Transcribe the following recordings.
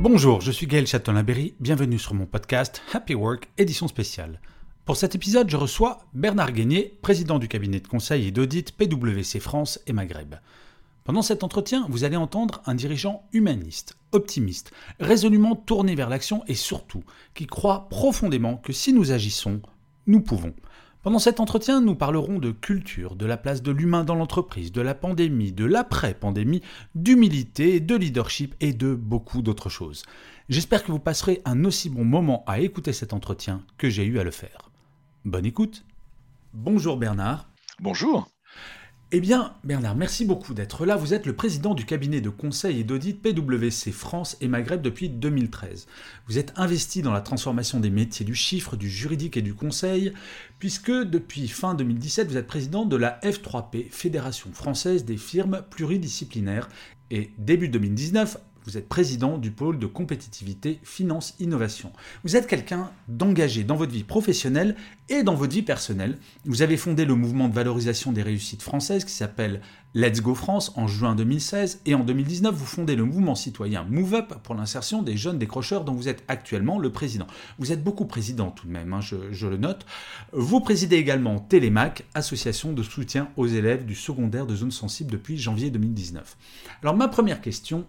Bonjour, je suis Gaël Châtelain-Berry, bienvenue sur mon podcast Happy Work, édition spéciale. Pour cet épisode, je reçois Bernard Guénier, président du cabinet de conseil et d'audit PwC France et Maghreb. Pendant cet entretien, vous allez entendre un dirigeant humaniste, optimiste, résolument tourné vers l'action et surtout qui croit profondément que si nous agissons, nous pouvons. Pendant cet entretien, nous parlerons de culture, de la place de l'humain dans l'entreprise, de la pandémie, de l'après-pandémie, d'humilité, de leadership et de beaucoup d'autres choses. J'espère que vous passerez un aussi bon moment à écouter cet entretien que j'ai eu à le faire. Bonne écoute. Bonjour Bernard. Bonjour. Eh bien, Bernard, merci beaucoup d'être là. Vous êtes le président du cabinet de conseil et d'audit PwC France et Maghreb depuis 2013. Vous êtes investi dans la transformation des métiers du chiffre, du juridique et du conseil, puisque depuis fin 2017, vous êtes président de la F3P, Fédération française des firmes pluridisciplinaires, et début 2019, vous êtes président du pôle de compétitivité Finance Innovation. Vous êtes quelqu'un d'engagé dans votre vie professionnelle et dans votre vie personnelle. Vous avez fondé le mouvement de valorisation des réussites françaises qui s'appelle Let's Go France en juin 2016 et en 2019 vous fondez le mouvement citoyen Move Up pour l'insertion des jeunes décrocheurs dont vous êtes actuellement le président. Vous êtes beaucoup président tout de même, hein, je, je, le note. Vous présidez également Télémac, association de soutien aux élèves du secondaire de zone sensible depuis janvier 2019. Alors ma première question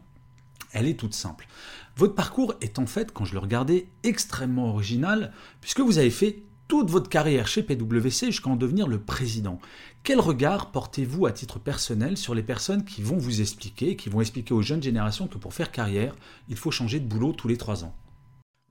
elle est toute simple. Votre parcours est en fait, quand je le regardais, extrêmement original, puisque vous avez fait toute votre carrière chez PwC jusqu'à en devenir le président. Quel regard portez-vous à titre personnel sur les personnes qui vont vous expliquer, qui vont expliquer aux jeunes générations que pour faire carrière, il faut changer de boulot tous les trois ans?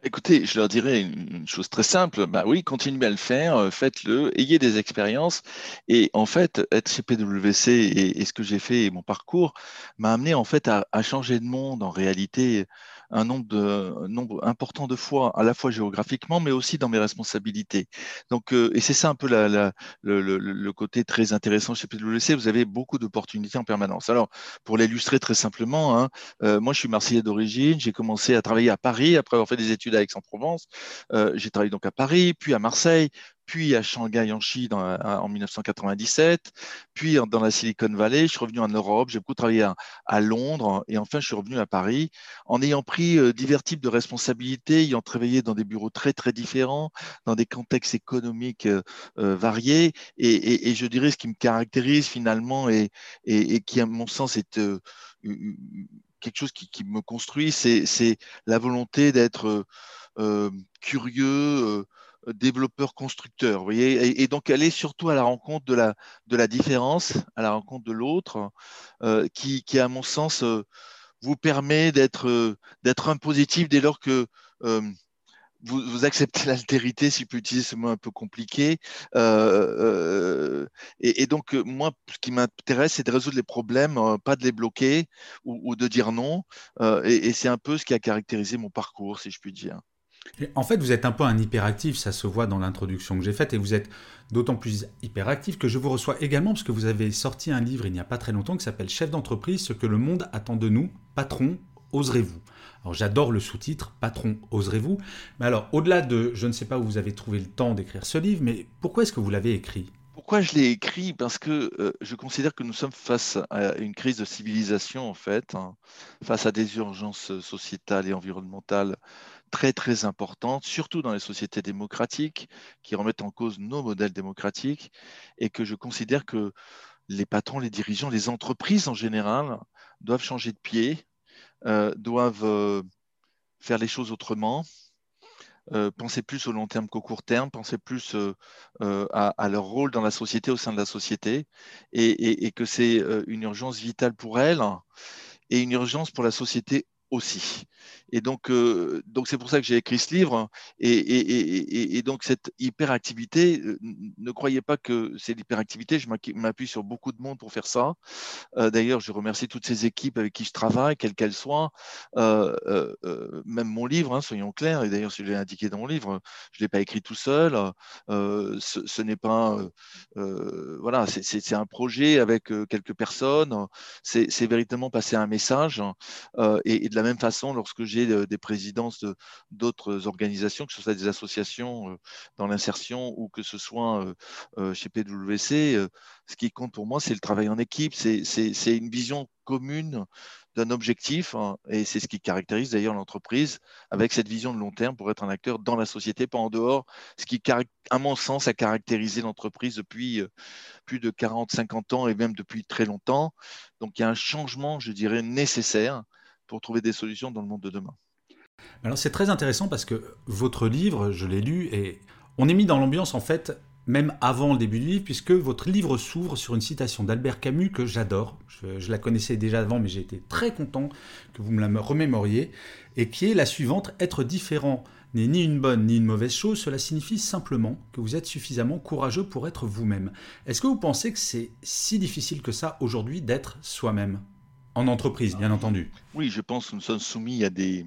Écoutez, je leur dirais une chose très simple. Bah oui, continuez à le faire, euh, faites-le, ayez des expériences. Et en fait, être chez PwC et, ce que j'ai fait et mon parcours m'a amené en fait à, à, changer de monde en réalité un nombre, de, un nombre important de fois, à la fois géographiquement, mais aussi dans mes responsabilités. Donc, euh, et c'est ça un peu la, la, le, le, le, côté très intéressant chez PwC. Vous avez beaucoup d'opportunités en permanence. Alors, pour l'illustrer très simplement, hein, euh, moi, je suis marseillais d'origine. J'ai commencé à travailler à Paris après avoir fait des études à Aix-en-Provence. Euh, j'ai travaillé donc à Paris, puis à Marseille, puis à Shanghai en Chine en, 1997, puis dans la Silicon Valley, je suis revenu en Europe, j'ai beaucoup travaillé à, Londres et enfin je suis revenu à Paris. En ayant pris euh, divers types de responsabilités, ayant travaillé dans des bureaux très très différents, dans des contextes économiques euh, euh, variés et, je dirais ce qui me caractérise finalement et, qui à mon sens est euh, quelque chose qui, me construit, c'est la volonté d'être euh, curieux, développeur constructeur. Vous voyez et, et, donc aller surtout à la rencontre de la, différence, à la rencontre de l'autre, euh, qui, à mon sens, euh, vous permet d'être euh, un positif dès lors que euh, vous, acceptez l'altérité, si je peux utiliser ce mot un peu compliqué. Euh, et, donc, moi, ce qui m'intéresse, c'est de résoudre les problèmes, pas de les bloquer ou, de dire non. et c'est un peu ce qui a caractérisé mon parcours, si je puis dire. En fait, vous êtes un peu un hyperactif, ça se voit dans l'introduction que j'ai faite, et vous êtes d'autant plus hyperactif que je vous reçois également parce que vous avez sorti un livre il n'y a pas très longtemps qui s'appelle Chef d'entreprise, ce que le monde attend de nous, patron, oserez-vous? Alors j'adore le sous-titre, Patron, oserez-vous? Mais alors, au-delà de, je ne sais pas où vous avez trouvé le temps d'écrire ce livre, mais pourquoi est-ce que vous l'avez écrit? Pourquoi je l'ai écrit? Parce que euh, je considère que nous sommes face à une crise de civilisation, en fait, hein, face à des urgences sociétales et environnementales très très importante, surtout dans les sociétés démocratiques qui remettent en cause nos modèles démocratiques et que je considère que les patrons, les dirigeants, les entreprises en général doivent changer de pied, euh, doivent euh, faire les choses autrement, euh, penser plus au long terme qu'au court terme, penser plus à, leur rôle dans la société, au sein de la société, et que c'est une urgence vitale pour elles et une urgence pour la société aussi. Et donc, euh, donc c'est pour ça que j'ai écrit ce livre. Et, donc, cette hyperactivité, euh, ne croyez pas que c'est l'hyperactivité. Je m'appuie sur beaucoup de monde pour faire ça. Euh, d'ailleurs, je remercie toutes ces équipes avec qui je travaille, quelles qu'elles soient. même mon livre, hein, soyons clairs. Et d'ailleurs, si je l'ai indiqué dans mon livre, je ne l'ai pas écrit tout seul. ce, n'est pas. voilà, c'est un projet avec quelques personnes. C'est véritablement passer un message. et, de la même façon, lorsque j'ai des présidences d'autres organisations, que ce soit des associations euh, dans l'insertion ou que ce soit euh, euh, chez PwC. Ce qui compte pour moi, c'est le travail en équipe, c'est une vision commune d'un objectif, hein, et c'est ce qui caractérise d'ailleurs l'entreprise, avec cette vision de long terme pour être un acteur dans la société, pas en dehors, ce qui, à mon sens, a caractérisé l'entreprise depuis plus de 40, 50 ans et même depuis très longtemps. Donc il y a un changement, je dirais, nécessaire pour trouver des solutions dans le monde de demain. Alors c'est très intéressant parce que votre livre, je l'ai lu, et on est mis dans l'ambiance en fait même avant le début du livre, puisque votre livre s'ouvre sur une citation d'Albert Camus que j'adore. Je, la connaissais déjà avant, mais j'ai été très content que vous me la remémoriez, et qui est la suivante Être différent n'est ni une bonne ni une mauvaise chose, cela signifie simplement que vous êtes suffisamment courageux pour être vous-même. Est-ce que vous pensez que c'est si difficile que ça aujourd'hui d'être soi-même? En entreprise, bien entendu. Oui, je pense que nous sommes soumis à des,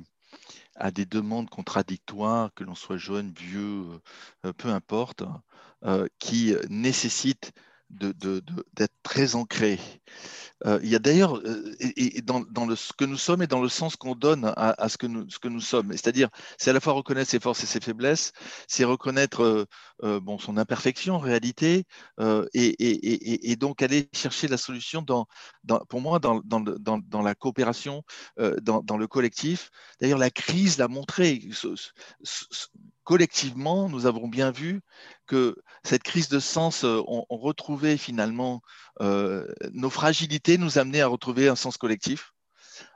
à des demandes contradictoires, que l'on soit jeune, vieux, euh, peu importe, euh, qui nécessitent d'être très ancrés. Euh, il y a d'ailleurs, euh, et, dans, le, ce que nous sommes et dans le sens qu'on donne à, ce, que nous, ce que nous sommes, c'est-à-dire, c'est à la fois reconnaître ses forces et ses faiblesses, c'est reconnaître euh, bon, son imperfection en réalité, et, donc aller chercher la solution, dans, pour moi, dans, dans la coopération, dans, le collectif. D'ailleurs, la crise l'a montré collectivement, nous avons bien vu que cette crise de sens, euh, on, retrouvait finalement euh, nos fragilités, nous amenait à retrouver un sens collectif.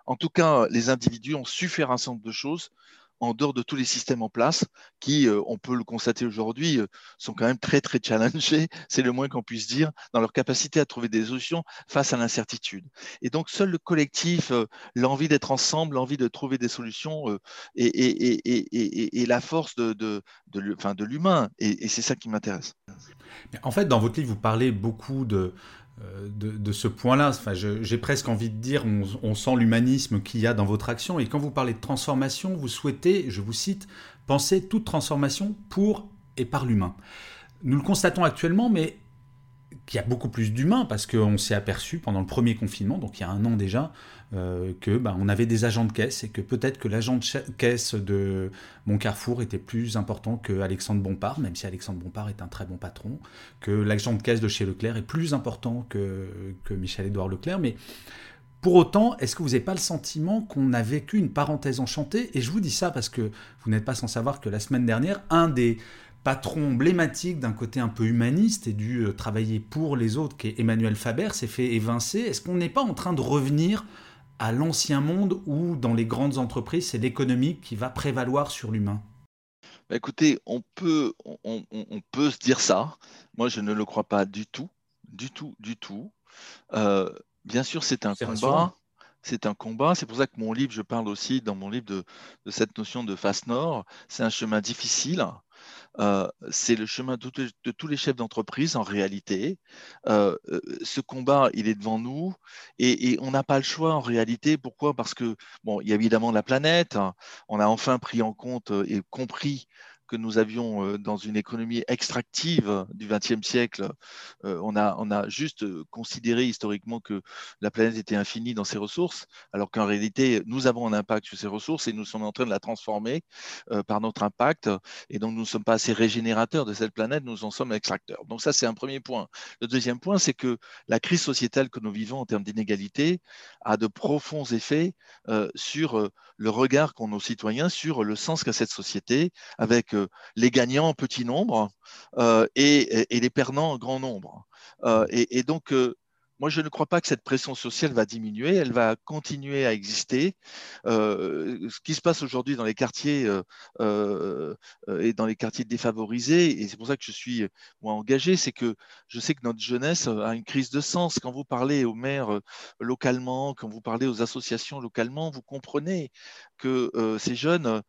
En tout cas, les individus ont su faire un certain de choses en dehors de tous les systèmes en place qui, euh, on peut le constater aujourd'hui, euh, sont quand même très, très challengés, c'est le moins qu'on puisse dire, dans leur capacité à trouver des solutions face à l'incertitude. Et donc, seul le collectif, euh, l'envie d'être ensemble, l'envie de trouver des solutions et, la force de, de, de l'humain. Et, c'est ça qui m'intéresse. En fait, dans votre livre, vous parlez beaucoup de, euh, de, ce point-là. Enfin, j'ai presque envie de dire, on, sent l'humanisme qu'il y a dans votre action. Et quand vous parlez de transformation, vous souhaitez, je vous cite, penser toute transformation pour et par l'humain. Nous le constatons actuellement, mais qu'il y a beaucoup plus d'humains parce qu'on s'est aperçu pendant le premier confinement, donc il y a un an déjà, euh, que bah, on avait des agents de caisse et que peut-être que l'agent de caisse de mon Carrefour était plus important que Alexandre Bompard, même si Alexandre Bompard est un très bon patron, que l'agent de caisse de chez Leclerc est plus important que, que Michel-Édouard Leclerc, mais pour autant, est-ce que vous n'avez pas le sentiment qu'on a vécu une parenthèse enchantée? Et je vous dis ça parce que vous n'êtes pas sans savoir que la semaine dernière, un des patrons emblématiques d'un côté un peu humaniste et dû euh, travailler pour les autres, qui est Emmanuel Faber, s'est fait évincer. Est-ce qu'on n'est pas en train de revenir à l'ancien monde où, dans les grandes entreprises, c'est l'économique qui va prévaloir sur l'humain? Bah, Écoutez, on peut, on, peut se dire ça. Moi, je ne le crois pas du tout. Du tout, du tout. Euh, bien sûr, c'est un combat. C'est un combat. C'est pour ça que mon livre, je parle aussi dans mon livre de, de cette notion de face nord. C'est un chemin difficile. Euh, c'est le chemin de, tous les chefs d'entreprise en réalité. Euh, euh, ce combat, il est devant nous et, on n'a pas le choix en réalité. Pourquoi? Parce que, bon, il y a évidemment la planète. Hein. On a enfin pris en compte et compris que nous avions euh, dans une économie extractive du XXe siècle, euh, on a, on a juste euh, considéré historiquement que la planète était infinie dans ses ressources, alors qu'en réalité, nous avons un impact sur ces ressources et nous sommes en train de la transformer par notre impact. Et donc, nous ne sommes pas assez régénérateurs de cette planète, nous en sommes extracteurs. Donc, ça, c'est un premier point. Le deuxième point, c'est que la crise sociétale que nous vivons en termes d'inégalité a de profonds effets sur le regard qu'ont nos citoyens sur le sens qu'a cette société, avec les gagnants en petit nombre euh, et, les perdants en grand nombre. Euh, et, donc, euh, moi, je ne crois pas que cette pression sociale va diminuer, elle va continuer à exister. Euh, ce qui se passe aujourd'hui dans les quartiers euh, euh, et dans les quartiers défavorisés, et c'est pour ça que je suis moi engagé, c'est que je sais que notre jeunesse a une crise de sens. Quand vous parlez aux maires localement, quand vous parlez aux associations localement, vous comprenez que ces jeunes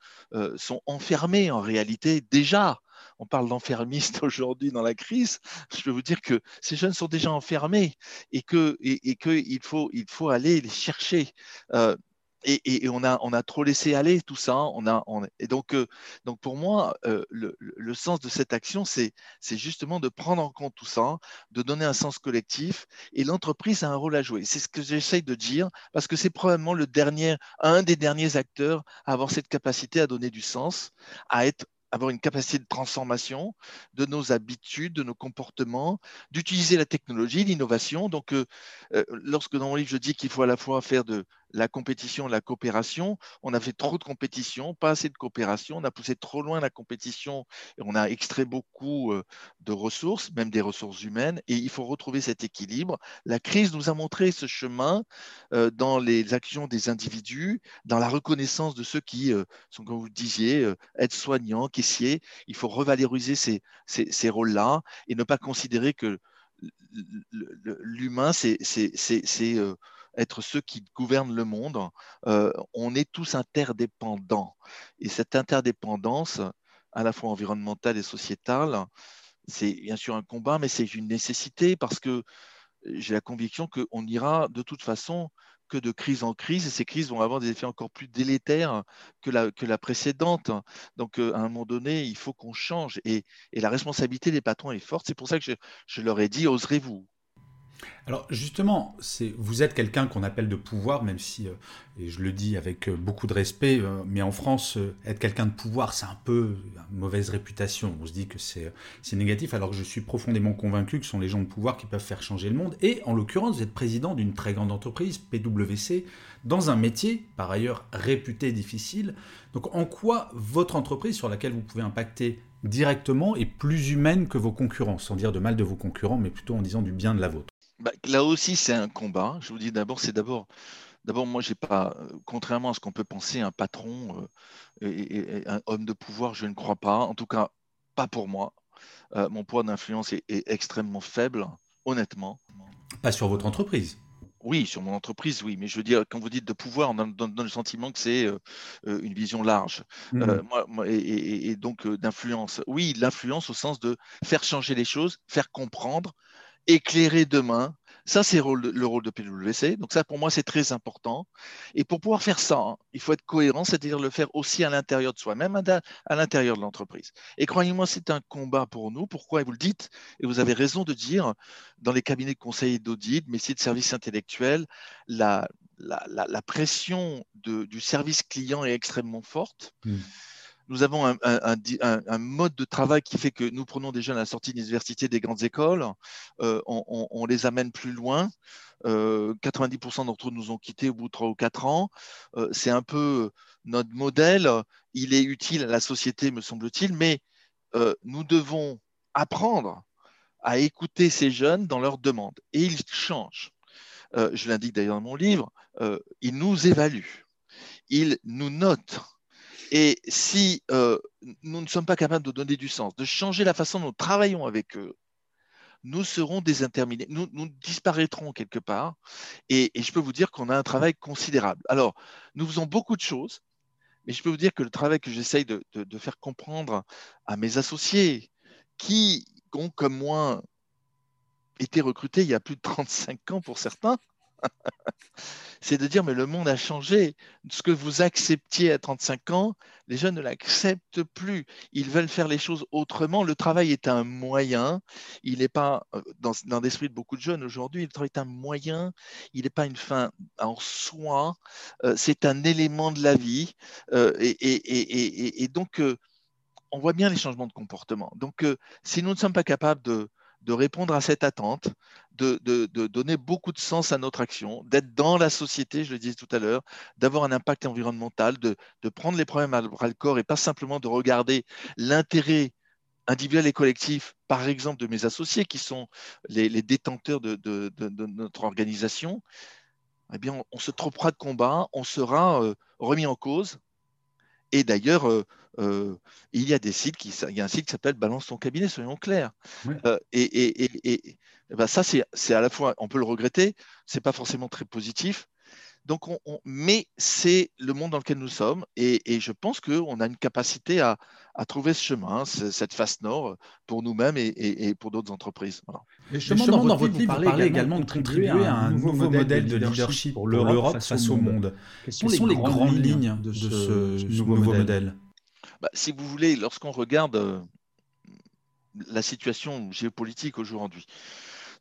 sont enfermés en réalité déjà on parle d'enfermistes aujourd'hui dans la crise, je peux vous dire que ces jeunes sont déjà enfermés et qu'il et, il, faut, il faut aller les chercher. Euh, et, on, a, on a trop laissé aller tout ça. On a, et donc, euh, donc, pour moi, euh, le, le, sens de cette action, c'est justement de prendre en compte tout ça, de donner un sens collectif. Et l'entreprise a un rôle à jouer. C'est ce que j'essaye de dire, parce que c'est probablement le dernier, un des derniers acteurs à avoir cette capacité à donner du sens, à être avoir une capacité de transformation de nos habitudes, de nos comportements, d'utiliser la technologie, l'innovation. Donc, euh, euh, lorsque dans mon livre, je dis qu'il faut à la fois faire de la compétition, la coopération. On a fait trop de compétition, pas assez de coopération. On a poussé trop loin la compétition et on a extrait beaucoup euh, de ressources, même des ressources humaines. Et il faut retrouver cet équilibre. La crise nous a montré ce chemin euh, dans les actions des individus, dans la reconnaissance de ceux qui euh, sont, comme vous le disiez, aides-soignants, caissiers. Il faut revaloriser ces, ces rôles-là et ne pas considérer que l'humain, c'est être ceux qui gouvernent le monde, euh, on est tous interdépendants. Et cette interdépendance, à la fois environnementale et sociétale, c'est bien sûr un combat, mais c'est une nécessité parce que j'ai la conviction qu'on n'ira de toute façon que de crise en crise, et ces crises vont avoir des effets encore plus délétères que la, précédente. Donc, euh, à un moment donné, il faut qu'on change, et, la responsabilité des patrons est forte. C'est pour ça que je, je leur ai dit, oserez-vous? Alors justement, vous êtes quelqu'un qu'on appelle de pouvoir, même si, euh, et je le dis avec euh, beaucoup de respect, euh, mais en France, être quelqu'un de pouvoir, c'est un peu mauvaise réputation. On se dit que c'est négatif, alors que je suis profondément convaincu que ce sont les gens de pouvoir qui peuvent faire changer le monde. Et en l'occurrence, vous êtes président d'une très grande entreprise, PwC, dans un métier, par ailleurs réputé difficile. Donc en quoi votre entreprise, sur laquelle vous pouvez impacter directement, est plus humaine que vos concurrents, sans dire de mal de vos concurrents, mais plutôt en disant du bien de la vôtre bah, là aussi, c'est un combat. Je vous dis d'abord, c'est d'abord, d'abord, moi, j'ai pas, euh, contrairement à ce qu'on peut penser, un patron euh, et, un homme de pouvoir, je ne crois pas. En tout cas, pas pour moi. Euh, mon poids d'influence est, extrêmement faible, honnêtement. Pas sur votre entreprise. Oui, sur mon entreprise, oui. Mais je veux dire, quand vous dites de pouvoir, on donne, le sentiment que c'est une vision large. Mmh. moi, et, donc d'influence. Oui, l'influence au sens de faire changer les choses, faire comprendre, éclairer demain. Ça, c'est le rôle de PwC. Donc ça, pour moi, c'est très important. Et pour pouvoir faire ça, hein, il faut être cohérent, c'est-à-dire le faire aussi à l'intérieur de soi, même à, l'intérieur de l'entreprise. Et croyez-moi, c'est un combat pour nous. Pourquoi? Vous le dites Et vous avez raison de dire, dans les cabinets de conseil et d'audit, mais de services intellectuels, la, pression du service client est extrêmement forte. Mmh nous avons un, mode de travail qui fait que nous prenons des jeunes à la sortie de l'université des grandes écoles, euh, on, les amène plus loin. 90% euh, d'entre eux nous ont quittés au bout de 3 ou 4 ans. Euh, c'est un peu notre modèle. Il est utile à la société, me semble-t-il, mais nous devons apprendre à écouter ces jeunes dans leurs demandes. Et ils changent. je l'indique d'ailleurs dans mon livre, ils nous évaluent, ils nous notent et si euh, nous ne sommes pas capables de donner du sens, de changer la façon dont nous travaillons avec eux, nous serons désinterminés, nous, disparaîtrons quelque part. Et, je peux vous dire qu'on a un travail considérable. Alors, nous faisons beaucoup de choses, mais je peux vous dire que le travail que j'essaye de, faire comprendre à mes associés, qui ont comme moi été recrutés il y a plus de 35 ans pour certains, c'est de dire mais le monde a changé. Ce que vous acceptiez à 35 ans, les jeunes ne l'acceptent plus. Ils veulent faire les choses autrement. Le travail est un moyen. Il n'est pas euh, dans, l'esprit de beaucoup de jeunes aujourd'hui. Le travail est un moyen. Il n'est pas une fin en soi. Euh, c'est un élément de la vie. Euh, et, donc on voit bien les changements de comportement. Donc si nous ne sommes pas capables de de répondre à cette attente, de, donner beaucoup de sens à notre action, d'être dans la société, je le disais tout à l'heure, d'avoir un impact environnemental, de, prendre les problèmes à bras le corps et pas simplement de regarder l'intérêt individuels et collectifs, par exemple de mes associés qui sont les, détenteurs de, notre organisation, eh bien, on, se trompera de combat, on sera euh, remis en cause. Et d'ailleurs, euh, euh, il y a des sites qui, il y a un site qui s'appelle Balance ton cabinet, soyons clairs. et, ben ça, c'est à la fois, on peut le regretter, c'est pas forcément très positif, donc, on, mais c'est le monde dans lequel nous sommes et, je pense qu'on a une capacité à, trouver ce chemin, cette face nord pour nous-mêmes et, pour d'autres entreprises. Et justement, dans, votre livre, vous parlez, également de contribuer à un nouveau modèle de leadership pour l'Europe face, au monde. Quelles sont, les, grandes lignes de, ce, nouveau, modèle, bah, Si vous voulez, lorsqu'on regarde euh, la situation géopolitique aujourd'hui,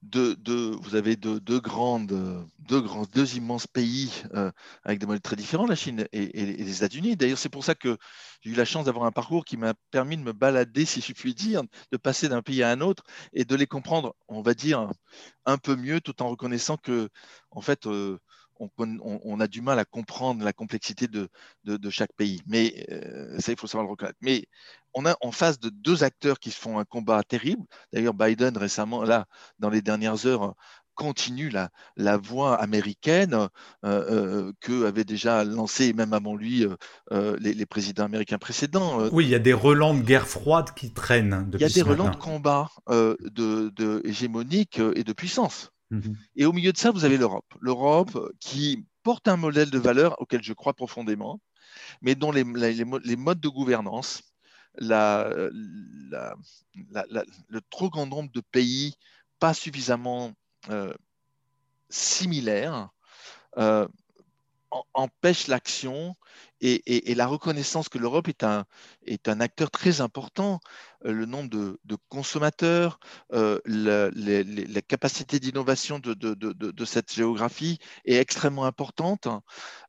vous avez deux, grandes, deux, immenses pays euh, avec des modèles très différents, la Chine et, les États-Unis. D'ailleurs, c'est pour ça que j'ai eu la chance d'avoir un parcours qui m'a permis de me balader, si je puis dire, de passer d'un pays à un autre et de les comprendre, on va dire, un peu mieux, tout en reconnaissant que, en fait, euh, on, a du mal à comprendre la complexité de, chaque pays. Mais euh, ça, il faut savoir le reconnaître. Mais on a en face de deux acteurs qui se font un combat terrible. D'ailleurs, Biden récemment, là, dans les dernières heures, continue la, la voie américaine euh, euh, que avaient déjà lancé, même avant lui, les, présidents américains précédents. Oui, il y a des relents de guerre froide qui traînent. il y a des relents de combat de, de hégémonique et de puissance. Mhm. Et au milieu de ça, vous avez l'Europe. L'Europe euh, qui porte un modèle de valeur auquel je crois profondément, mais dont les, modes de gouvernance, le trop grand nombre de pays pas suffisamment euh, similaires euh, empêchent l'action et, la reconnaissance que l'Europe est un, acteur très important. Euh, le nombre de, consommateurs, euh, la, capacité d'innovation de, cette géographie est extrêmement importante.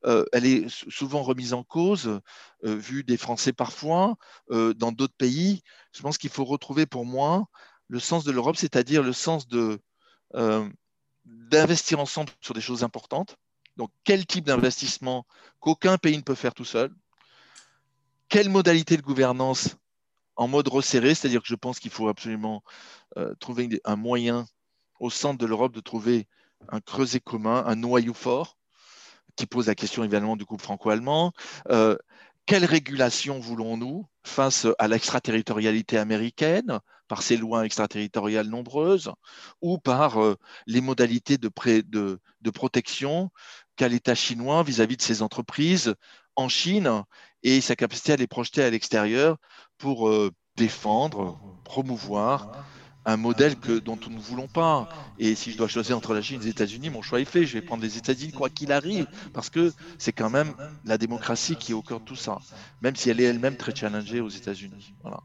Euh, elle est souvent remise en cause, vue des Français parfois, dans d'autres pays. Je pense qu'il faut retrouver pour moi le sens de l'Europe, c'est-à-dire le sens d'investir ensemble sur des choses importantes donc, quel type d'investissement qu'aucun pays ne peut faire tout seul? Quelle modalité de gouvernance en mode resserré? C'est-à-dire que je pense qu'il faut absolument euh, trouver un moyen au centre de l'Europe de trouver un creuset commun, un noyau fort, qui pose la question évidemment du couple franco-allemand. Euh, quelle régulation voulons-nous face à l'extraterritorialité américaine, par ses lois extraterritoriales nombreuses, ou par euh, les modalités de, de protection qu'a l'État chinois vis-à-vis de ses entreprises en Chine et sa capacité à les projeter à l'extérieur pour euh, défendre, promouvoir un modèle que, dont nous ne voulons pas. Et si je dois choisir entre la Chine et les États-Unis, mon choix est fait. Je vais prendre les États-Unis quoi qu'il arrive, parce que c'est quand même la démocratie qui est au cœur de tout ça, même si elle est elle-même très challengée aux États-Unis. Voilà.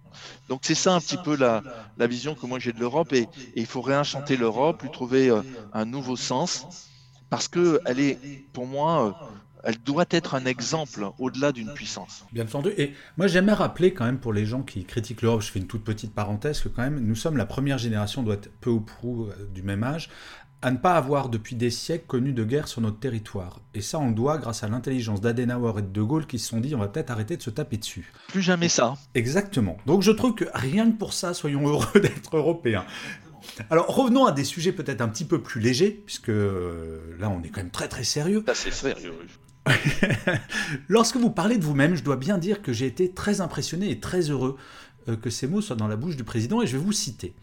Donc c'est ça un petit peu la, vision que moi j'ai de l'Europe, et, il faut réenchanter l'Europe, lui trouver euh, un nouveau sens parce qu'elle est, pour moi, euh, elle doit être un exemple au-delà d'une puissance. Bien entendu. Et moi, j'aimerais rappeler quand même pour les gens qui critiquent l'Europe, je fais une toute petite parenthèse, que quand même, nous sommes la première génération, doit être peu ou prou euh, du même âge, à ne pas avoir depuis des siècles connu de guerre sur notre territoire. Et ça, on le doit grâce à l'intelligence d'Adenauer et de De Gaulle qui se sont dit on va peut-être arrêter de se taper dessus. Plus jamais ça. Exactement. Donc je trouve que rien que pour ça, soyons heureux d'être européens. Alors revenons à des sujets peut-être un petit peu plus légers, puisque euh, là on est quand même très très sérieux. c'est sérieux. Lorsque vous parlez de vous-même, je dois bien dire que j'ai été très impressionné et très heureux euh, que ces mots soient dans la bouche du président, et je vais vous citer.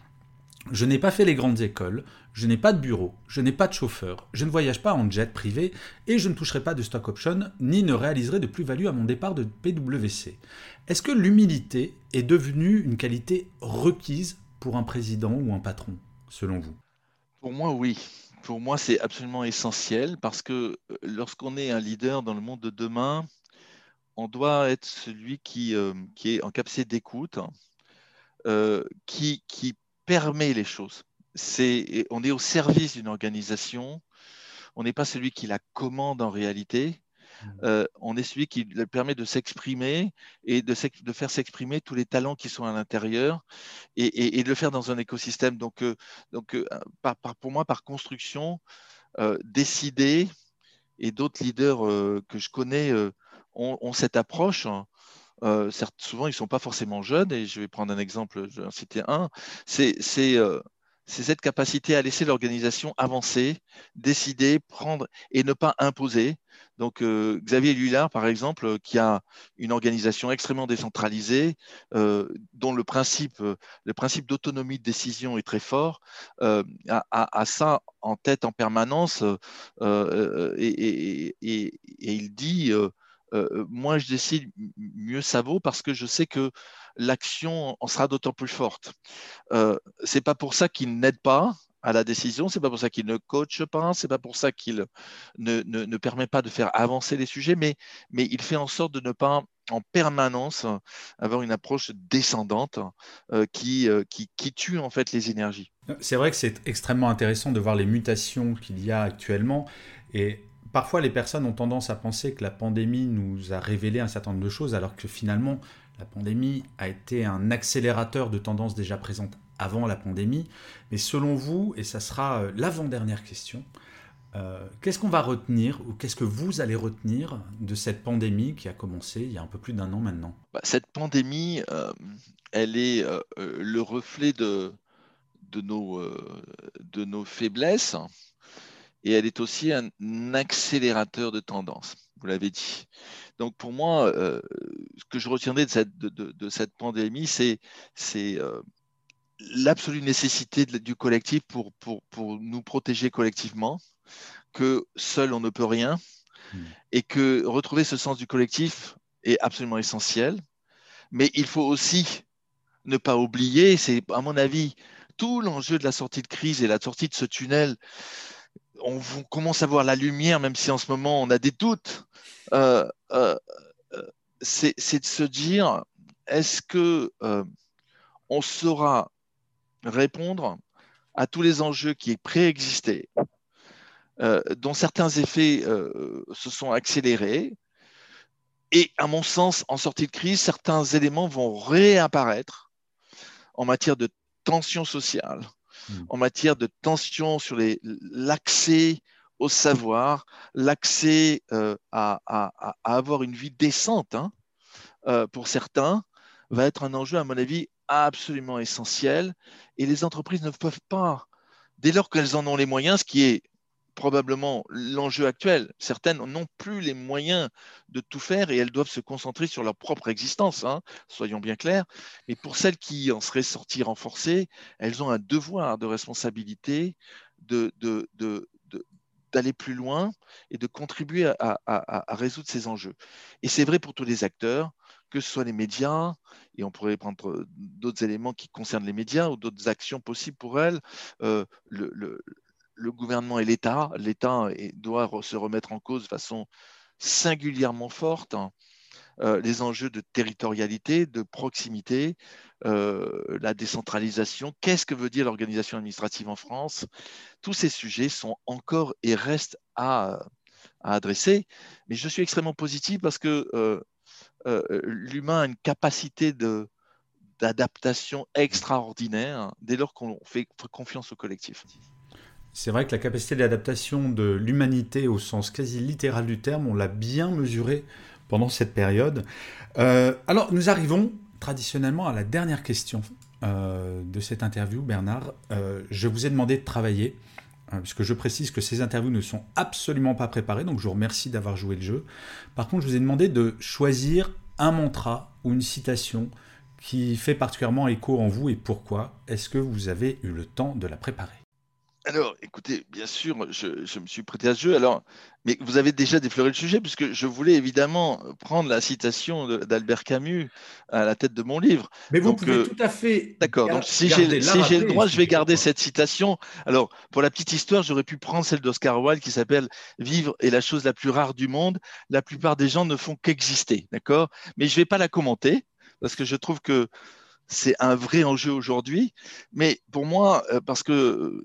Je n'ai pas fait les grandes écoles, je n'ai pas de bureau, je n'ai pas de chauffeur, je ne voyage pas en jet privé et je ne toucherai pas de stock option ni ne réaliserai de plus-value à mon départ de PwC. Est-ce que l'humilité est devenue une qualité requise pour un président ou un patron, selon vous? Pour moi, oui. Pour moi, c'est absolument essentiel parce que euh, lorsqu'on est un leader dans le monde de demain, on doit être celui qui, euh, qui est en capacité d'écoute, euh, qui, qui permet les choses. On est au service d'une organisation, on n'est pas celui qui la commande en réalité. Euh, on est celui qui permet de s'exprimer et de, faire s'exprimer tous les talents qui sont à l'intérieur et, de le faire dans un écosystème. Donc, euh, donc euh, pour moi, par construction, décider, et d'autres leaders que je connais ont, cette approche, certes, souvent, ils ne sont pas forcément jeunes, et je vais prendre un exemple, je vais en citer un, c'est cette capacité à laisser l'organisation avancer, décider, prendre et ne pas imposer. Donc, euh, Xavier Lullard, par exemple, euh, qui a une organisation extrêmement décentralisée, euh, dont le principe, le principe d'autonomie de décision est très fort, a, ça en tête en permanence et, il dit Moi, je décide, mieux ça vaut parce que je sais que l'action en sera d'autant plus forte. c'est pas pour ça qu'il n'aide pas, à la décision. C'est pas pour ça qu'il ne coach pas, c'est pas pour ça qu'il ne, ne, permet pas de faire avancer les sujets, mais, mais il fait en sorte de ne pas en permanence avoir une approche descendante euh, qui, euh, qui, qui, tue en fait les énergies. C'est vrai que c'est extrêmement intéressant de voir les mutations qu'il y a actuellement et parfois les personnes ont tendance à penser que la pandémie nous a révélé un certain nombre de choses alors que finalement la pandémie a été un accélérateur de tendances déjà présentes avant la pandémie. Mais selon vous, et ça sera euh, l'avant-dernière question, euh, qu'est-ce qu'on va retenir ou qu'est-ce que vous allez retenir de cette pandémie qui a commencé il y a un peu plus d'un an maintenant? Bah, Cette pandémie, euh, elle est le reflet de, nos, de nos faiblesses et elle est aussi un accélérateur de tendance, vous l'avez dit. Donc pour moi, ce que je retiendrai de cette, de, de, cette pandémie, c'est l'absolue nécessité du collectif pour, pour, pour, nous protéger collectivement, que seul on ne peut rien, hmm. et que retrouver ce sens du collectif est absolument essentiel. Mais il faut aussi ne pas oublier, c'est à mon avis tout l'enjeu de la sortie de crise et la sortie de ce tunnel. On, commence à voir la lumière, même si en ce moment on a des doutes. Euh, euh, euh, c'est de se dire, est-ce que on saura répondre à tous les enjeux qui préexistaient, dont certains effets se sont accélérés. Et à mon sens, en sortie de crise, certains éléments vont réapparaître en matière de tension sociale, hmm. en matière de tension sur l'accès au savoir, l'accès euh, à, avoir une vie décente hein, pour certains, va être un enjeu, à mon avis, absolument essentiel et les entreprises ne peuvent pas, dès lors qu'elles en ont les moyens, ce qui est probablement l'enjeu actuel. Certaines n'ont plus les moyens de tout faire et elles doivent se concentrer sur leur propre existence, hein, soyons bien clairs. Mais pour celles qui en seraient sorties renforcées, elles ont un devoir de responsabilité de, d'aller plus loin et de contribuer à, résoudre ces enjeux. Et c'est vrai pour tous les acteurs, que ce soit les médias, et on pourrait prendre d'autres éléments qui concernent les médias ou d'autres actions possibles pour elles, euh, gouvernement et l'État. L'État doit se remettre en cause de façon singulièrement forte. Hein. Euh, les enjeux de territorialité, de proximité, la décentralisation, qu'est-ce que veut dire l'organisation administrative en France? Tous ces sujets sont encore et restent à, adresser. Mais je suis extrêmement positif parce que euh, l'humain a une capacité de, d'adaptation extraordinaire dès lors qu'on fait confiance au collectif. C'est vrai que la capacité d'adaptation de l'humanité au sens quasi littéral du terme, on l'a bien mesuré pendant cette période. Euh, alors nous arrivons traditionnellement à la dernière question euh, de cette interview, Bernard. je vous ai demandé de travailler, puisque je précise que ces interviews ne sont absolument pas préparées, donc je vous remercie d'avoir joué le jeu. Par contre, je vous ai demandé de choisir un mantra ou une citation qui fait particulièrement écho en vous et pourquoi Est-ce que vous avez eu le temps de la préparer alors, écoutez, bien sûr, je, me suis prêté à ce jeu. Alors, mais vous avez déjà défloré le sujet, puisque je voulais évidemment prendre la citation d'Albert Camus à la tête de mon livre. Mais vous pouvez euh, tout à fait. D'accord. Donc, si j'ai le droit, je vais garder cette citation. Alors, pour la petite histoire, j'aurais pu prendre celle d'Oscar Wilde qui s'appelle Vivre est la chose la plus rare du monde. La plupart des gens ne font qu'exister. D'accord? Mais je ne vais pas la commenter parce que je trouve que c'est un vrai enjeu aujourd'hui. Mais pour moi, euh, parce que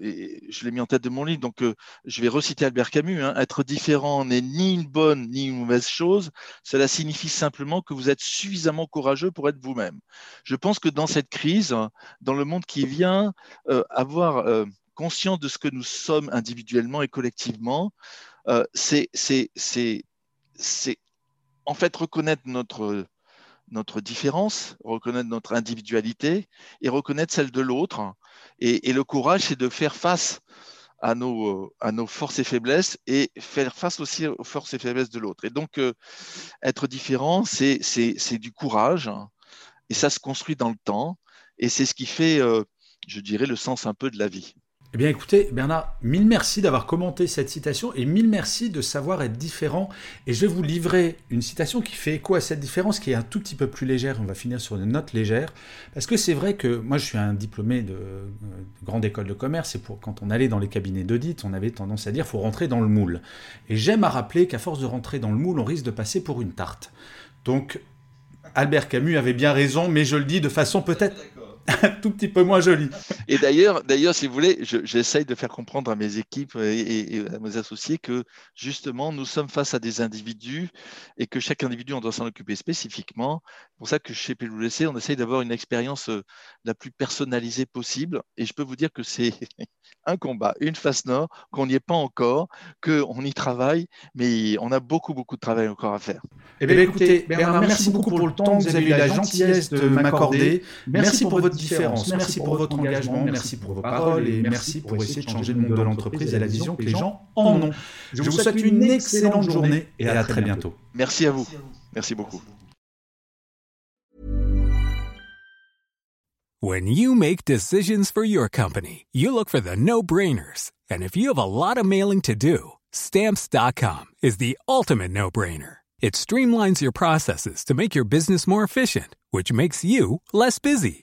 je l'ai mis en tête de mon livre, donc euh, je vais reciter Albert Camus, hein, être différent n'est ni une bonne ni une mauvaise chose, cela signifie simplement que vous êtes suffisamment courageux pour être vous-même. Je pense que dans cette crise, dans le monde qui vient, euh, avoir conscience de ce que nous sommes individuellement et collectivement, c'est en fait reconnaître notre notre différence, reconnaître notre individualité et reconnaître celle de l'autre. Et, le courage, c'est de faire face à nos, forces et faiblesses et faire face aussi aux forces et faiblesses de l'autre. Et donc, euh, être différent, c'est du courage et ça se construit dans le temps. Et c'est ce qui fait, euh, je dirais, le sens un peu de la vie. Eh bien écoutez, Bernard, mille merci d'avoir commenté cette citation et mille merci de savoir être différent. Et je vais vous livrer une citation qui fait écho à cette différence, qui est un tout petit peu plus légère. On va finir sur une note légère. Parce que c'est vrai que moi je suis un diplômé de, euh, grande école de commerce et pour, quand on allait dans les cabinets d'audit, on avait tendance à dire faut rentrer dans le moule. Et j'aime à rappeler qu'à force de rentrer dans le moule, on risque de passer pour une tarte. Donc Albert Camus avait bien raison, mais je le dis de façon peut-être un tout petit peu moins joli. Et d'ailleurs, d'ailleurs, si vous voulez, j'essaye de faire comprendre à mes équipes et, à mes associés que justement, nous sommes face à des individus et que chaque individu, on doit s'en occuper spécifiquement. C'est pour ça que chez PWC, on essaye d'avoir une expérience euh, la plus personnalisée possible. Et je peux vous dire que c'est un combat, une face nord, qu'on n'y est pas encore, qu'on y travaille, mais on a beaucoup, beaucoup de travail encore à faire. Eh bien, écoutez, Bernard, merci beaucoup pour le temps que vous avez eu la gentillesse de m'accorder. Merci pour votre différence, merci pour votre engagement, merci pour vos paroles et merci pour essayer de changer le monde de l'entreprise et la vision que les gens en ont. Je vous souhaite une excellente journée et à très bientôt. Merci à vous. Merci beaucoup. When you make decisions for your company, you look for the no-brainers. And if you have a lot of mailing to do, stamps.com is the ultimate no-brainer. It streamlines your processes to make your business more efficient, which makes you less busy.